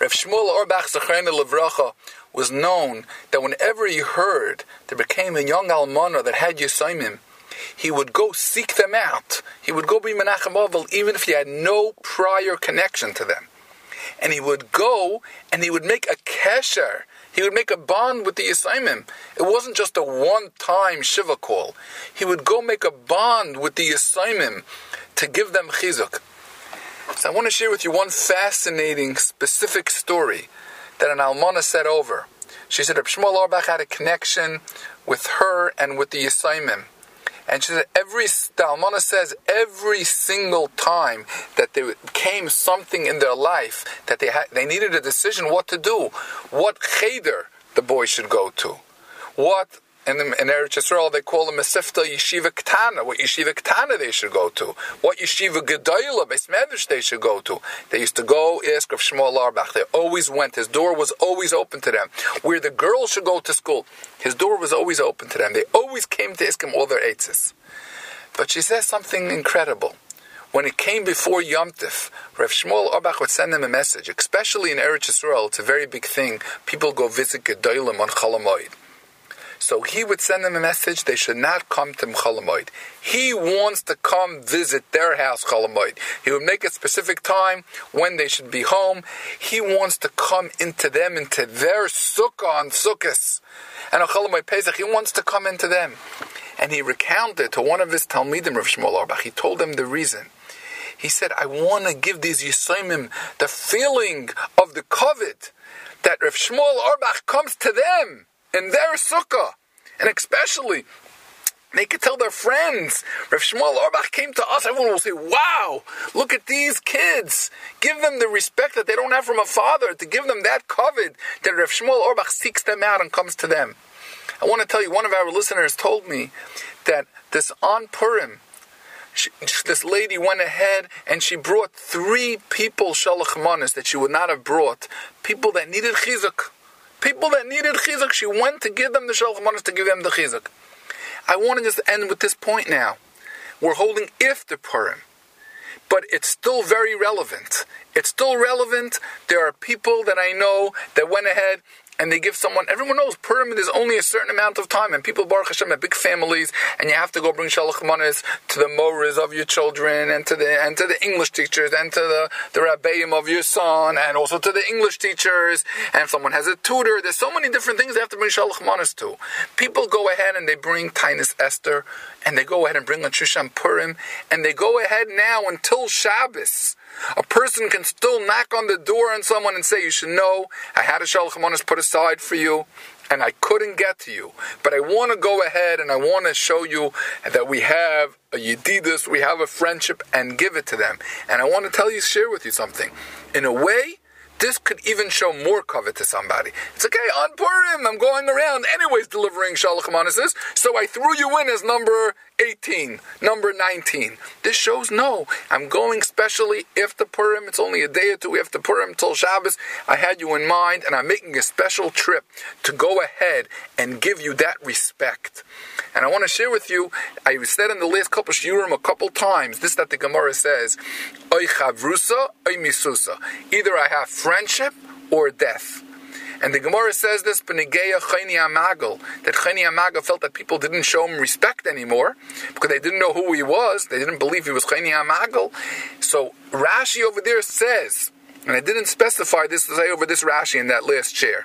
Rav Shmuel Auerbach Zechrena Levracha was known that whenever he heard there became a young almana that had Yisaimim, he would go seek them out. He would go be Menachem Ovel even if he had no prior connection to them. And he would go and he would make a kesher. He would make a bond with the Yisaimim. It wasn't just a one-time Shiva call. He would go make a bond with the Yisaimim to give them chizuk. So I want to share with you one fascinating, specific story that an almana said over. She said Reb Shmuel Auerbach had a connection with her and with the Yisaimim. And she said every the almana says every single time that there came something in their life that they had, they needed a decision what to do, what cheder the boy should go to, what in, in Eretz Yisrael, they call them Mesifta Yeshiva Ketana. What Yeshiva Ketana they should go to. What Yeshiva Gedoyla, Beis Medrash they should go to. They used to go ask of Shmuel Auerbach. They always went. His door was always open to them. Where the girls should go to school, his door was always open to them. They always came to ask him all their eitzes. But she says something incredible. When it came before Yom Tif, Rav Shmuel Auerbach would send them a message, especially in Eretz Yisrael. It's a very big thing. People go visit Gedolim on Cholamoid. So he would send them a message they should not come to Cholamoid. He wants to come visit their house, Cholamoid. He would make a specific time when they should be home. He wants to come into them, into their sukkah on Sukkot. And on Cholamoid Pesach, he wants to come into them. And he recounted to one of his Talmidim, Rav Shmuel Auerbach, he told them the reason. He said, I want to give these Yisaimim the feeling of the covet that Rav Shmuel Auerbach comes to them in their sukkah, and especially they could tell their friends. Rav Shmuel Auerbach came to us. Everyone will say, "Wow, look at these kids! Give them the respect that they don't have from a father. To give them that covet that Rav Shmuel Auerbach seeks them out and comes to them." I want to tell you, one of our listeners told me that this on Purim, she, this lady went ahead and she brought three people shalach manas that she would not have brought, people that needed chizuk. People that needed chizuk, she went to give them the shalach manas to give them the chizuk. I want to just end with this point now. We're holding if the Purim, but it's still very relevant. It's still relevant. There are people that I know that went ahead and they give someone. Everyone knows Purim is only a certain amount of time, and people Baruch Hashem have big families, and you have to go bring shalach manas to the moras of your children, and to the and to the English teachers, and to the the rabbeim of your son, and also to the English teachers. And if someone has a tutor, there's so many different things they have to bring shalach manas to. People go ahead and they bring Taanis Esther, and they go ahead and bring Latrisham Purim, and they go ahead now until Shabbos. A person can still knock on the door on someone and say, "You should know, I had a shalach manas put aside for you." And I couldn't get to you, but I want to go ahead and I want to show you that we have a yedidus, we have a friendship, and give it to them. And I want to tell you, share with you something. In a way, this could even show more covet to somebody. It's okay, on Purim, I'm going around anyways delivering Shalach so I threw you in as number 18, number 19. This shows no, I'm going specially if the Purim, it's only a day or two after Purim till Shabbos, I had you in mind, and I'm making a special trip to go ahead and give you that respect. And I want to share with you, I said in the last couple shiurim a couple times, this that the Gemara says, Oy chavrusa, oy misusa. Either I have friendship or death. And the Gemara says this, that Chayni Amagal felt that people didn't show him respect anymore because they didn't know who he was. They didn't believe he was Chayni Amagal. So Rashi over there says, and I didn't specify this to say over this Rashi in that last chair.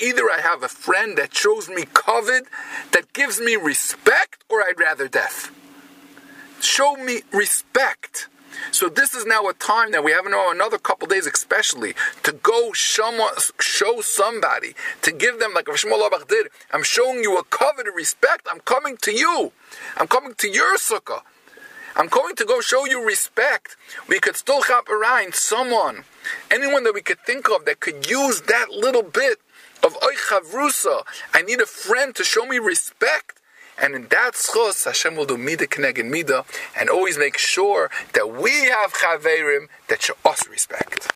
Either I have a friend that shows me covet, that gives me respect, or I'd rather death. Show me respect. So this is now a time that we have another couple days, especially to go show, somebody to give them like Shmuel Auerbach did. I'm showing you a coveted respect. I'm coming to you. I'm coming to your sukkah. I'm going to go show you respect. We could still hop around someone, anyone that we could think of that could use that little bit of oichavrusa. I need a friend to show me respect. And in that schos, Hashem will do mida keneged mida, and always make sure that we have chaverim that show us respect.